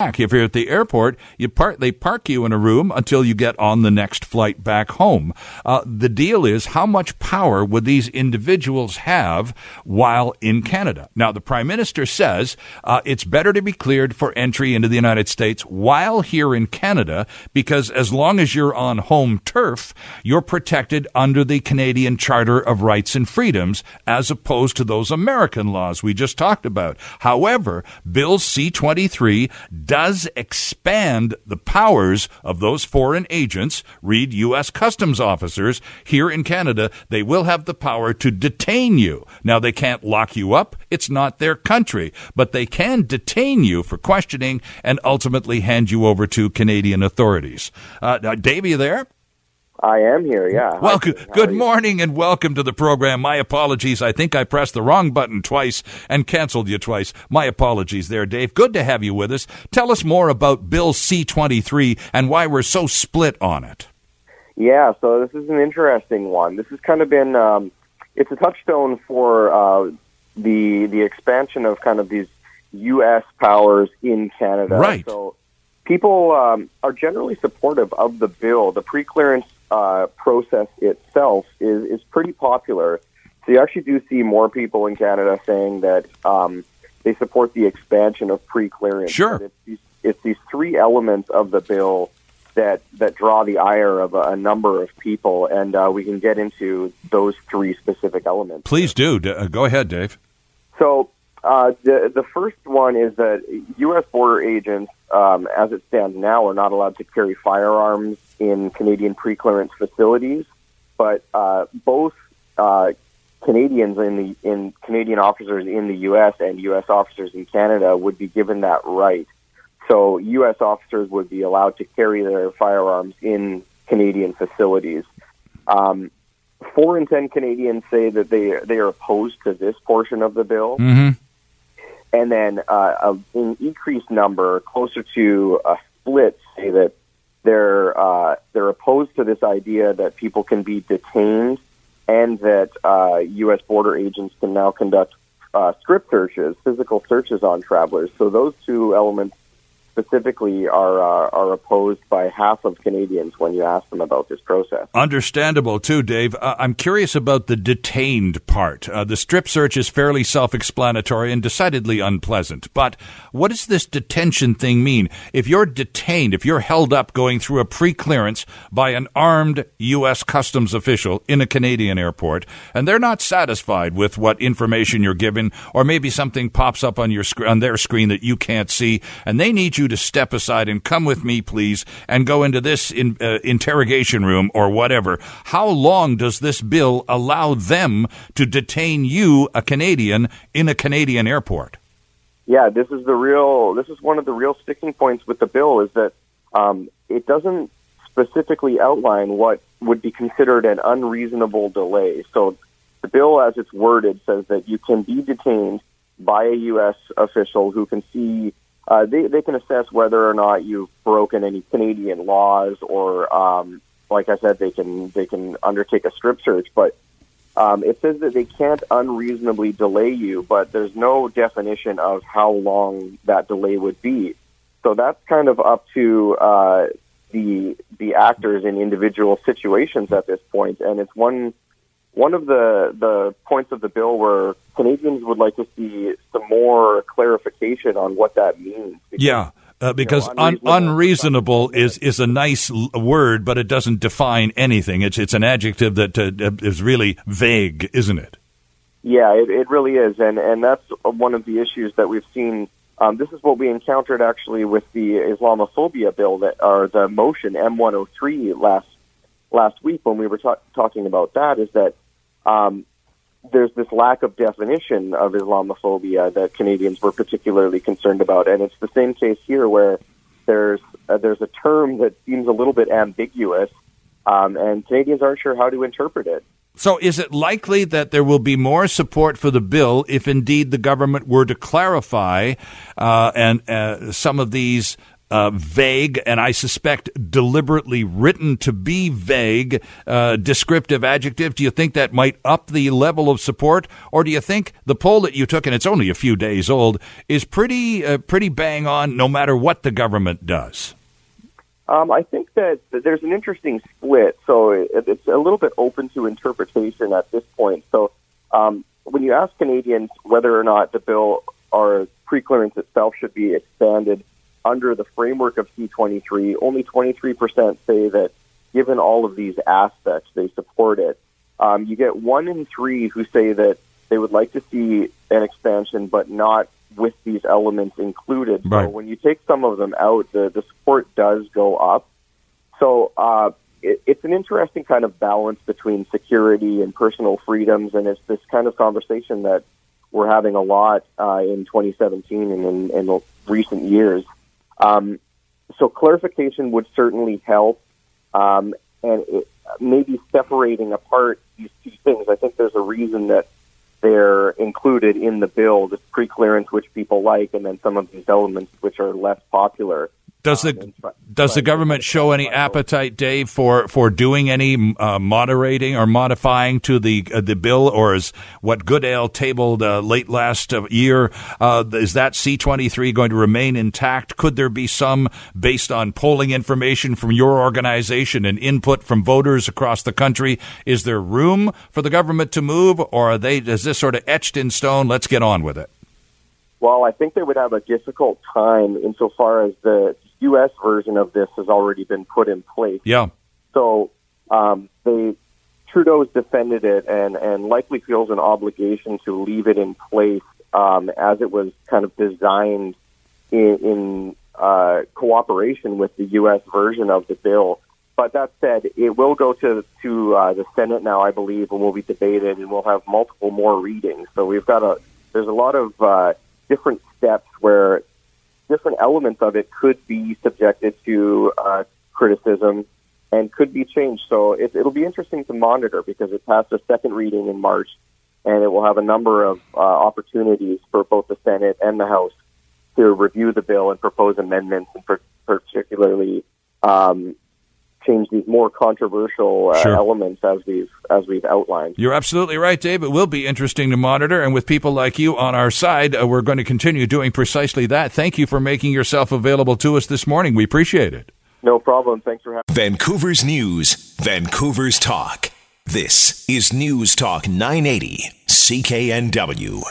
If you're at the airport, you part, they park you in a room until you get on the next flight back home. Uh, the deal is how much power would these individuals have while in Canada? Now, the Prime Minister says uh, it's better to be cleared for entry into the United States while here in Canada because as long as you're on home turf, you're protected under the Canadian Charter of Rights and Freedoms as opposed to those American laws we just talked about. However, Bill C 23 does expand the powers of those foreign agents, read U.S. customs officers here in Canada. They will have the power to detain you. Now, they can't lock you up. It's not their country, but they can detain you for questioning and ultimately hand you over to Canadian authorities. Uh, Dave, are you there? I am here, yeah. Well, good, good morning and welcome to the program. My apologies. I think I pressed the wrong button twice and canceled you twice. My apologies there, Dave. Good to have you with us. Tell us more about Bill C 23 and why we're so split on it. Yeah, so this is an interesting one. This has kind of been, um, it's a touchstone for uh, the, the expansion of kind of these U.S. powers in Canada. Right. So people um, are generally supportive of the bill. The pre-clearance uh, process itself is is pretty popular. So you actually do see more people in Canada saying that um, they support the expansion of pre-clearance. Sure, it's these, it's these three elements of the bill that that draw the ire of a, a number of people, and uh, we can get into those three specific elements. Please do. D- uh, go ahead, Dave. So uh, the the first one is that U.S. border agents, um, as it stands now, are not allowed to carry firearms in Canadian pre-clearance facilities. But uh, both uh, Canadians in the in Canadian officers in the U.S. and U.S. officers in Canada would be given that right. So U.S. officers would be allowed to carry their firearms in Canadian facilities. Um, four in ten Canadians say that they they are opposed to this portion of the bill. Mm-hmm and then uh, an increased number, closer to a split, say that they're uh, they're opposed to this idea that people can be detained, and that uh, U.S. border agents can now conduct uh, strip searches, physical searches on travelers. So those two elements specifically are uh, are opposed by half of Canadians when you ask them about this process. Understandable too, Dave. Uh, I'm curious about the detained part. Uh, the strip search is fairly self-explanatory and decidedly unpleasant. But what does this detention thing mean? If you're detained, if you're held up going through a pre-clearance by an armed U.S. customs official in a Canadian airport, and they're not satisfied with what information you're given, or maybe something pops up on your sc- on their screen that you can't see, and they need you you to step aside and come with me, please, and go into this in, uh, interrogation room or whatever. How long does this bill allow them to detain you, a Canadian, in a Canadian airport? Yeah, this is the real. This is one of the real sticking points with the bill is that um, it doesn't specifically outline what would be considered an unreasonable delay. So the bill, as it's worded, says that you can be detained by a U.S. official who can see uh, they they can assess whether or not you've broken any Canadian laws, or um, like I said, they can they can undertake a strip search. But um, it says that they can't unreasonably delay you, but there's no definition of how long that delay would be. So that's kind of up to uh, the the actors in individual situations at this point, and it's one one of the, the points of the bill where Canadians would like to see some more clarification on what that means. Because, yeah. Uh, because you know, unreasonable, un- unreasonable is, is a nice word, but it doesn't define anything. It's it's an adjective that uh, is really vague, isn't it? Yeah, it, it really is, and and that's one of the issues that we've seen. Um, this is what we encountered actually with the Islamophobia bill that, or the motion M103 last last week when we were ta- talking about that. Is that um, there's this lack of definition of Islamophobia that Canadians were particularly concerned about, and it's the same case here where there's uh, there's a term that seems a little bit ambiguous, um, and Canadians aren't sure how to interpret it. So, is it likely that there will be more support for the bill if indeed the government were to clarify uh, and uh, some of these uh, vague, and I suspect deliberately written to be vague, uh, descriptive adjective? Do you think that might up the level of support, or do you think the poll that you took, and it's only a few days old, is pretty uh, pretty bang on, no matter what the government does? Um, I think that there's an interesting split, so it's a little bit open to interpretation at this point. So, um, when you ask Canadians whether or not the bill or preclearance itself should be expanded under the framework of C23, only 23% say that given all of these aspects, they support it. Um, you get one in three who say that they would like to see an expansion, but not with these elements included. Right. So when you take some of them out, the, the support does go up. So uh, it, it's an interesting kind of balance between security and personal freedoms, and it's this kind of conversation that we're having a lot uh, in 2017 and in, in recent years. Um, so clarification would certainly help, um, and it, maybe separating apart these two things. I think there's a reason that they're included in the bill, this pre-clearance which people like, and then some of these elements which are less popular. Does the does the government show any appetite, Dave, for, for doing any uh, moderating or modifying to the uh, the bill, or is what Goodale tabled uh, late last uh, year uh, is that C twenty three going to remain intact? Could there be some based on polling information from your organization and input from voters across the country? Is there room for the government to move, or are they is this sort of etched in stone? Let's get on with it. Well, I think they would have a difficult time insofar as the U.S. version of this has already been put in place. Yeah. So um, they Trudeau's defended it and and likely feels an obligation to leave it in place um, as it was kind of designed in, in uh, cooperation with the U.S. version of the bill. But that said, it will go to to uh, the Senate now, I believe, and will be debated, and we'll have multiple more readings. So we've got a there's a lot of uh, different steps where different elements of it could be subjected to uh, criticism and could be changed. So it, it'll be interesting to monitor because it passed a second reading in March, and it will have a number of uh, opportunities for both the Senate and the House to review the bill and propose amendments, and per- particularly um, change these more controversial uh, Sure. elements as we've as we've outlined. You're absolutely right, Dave. It will be interesting to monitor. And with people like you on our side, uh, we're going to continue doing precisely that. Thank you for making yourself available to us this morning. We appreciate it. No problem. Thanks for having. Me. Vancouver's News, Vancouver's Talk. This is News Talk 980, CKNW.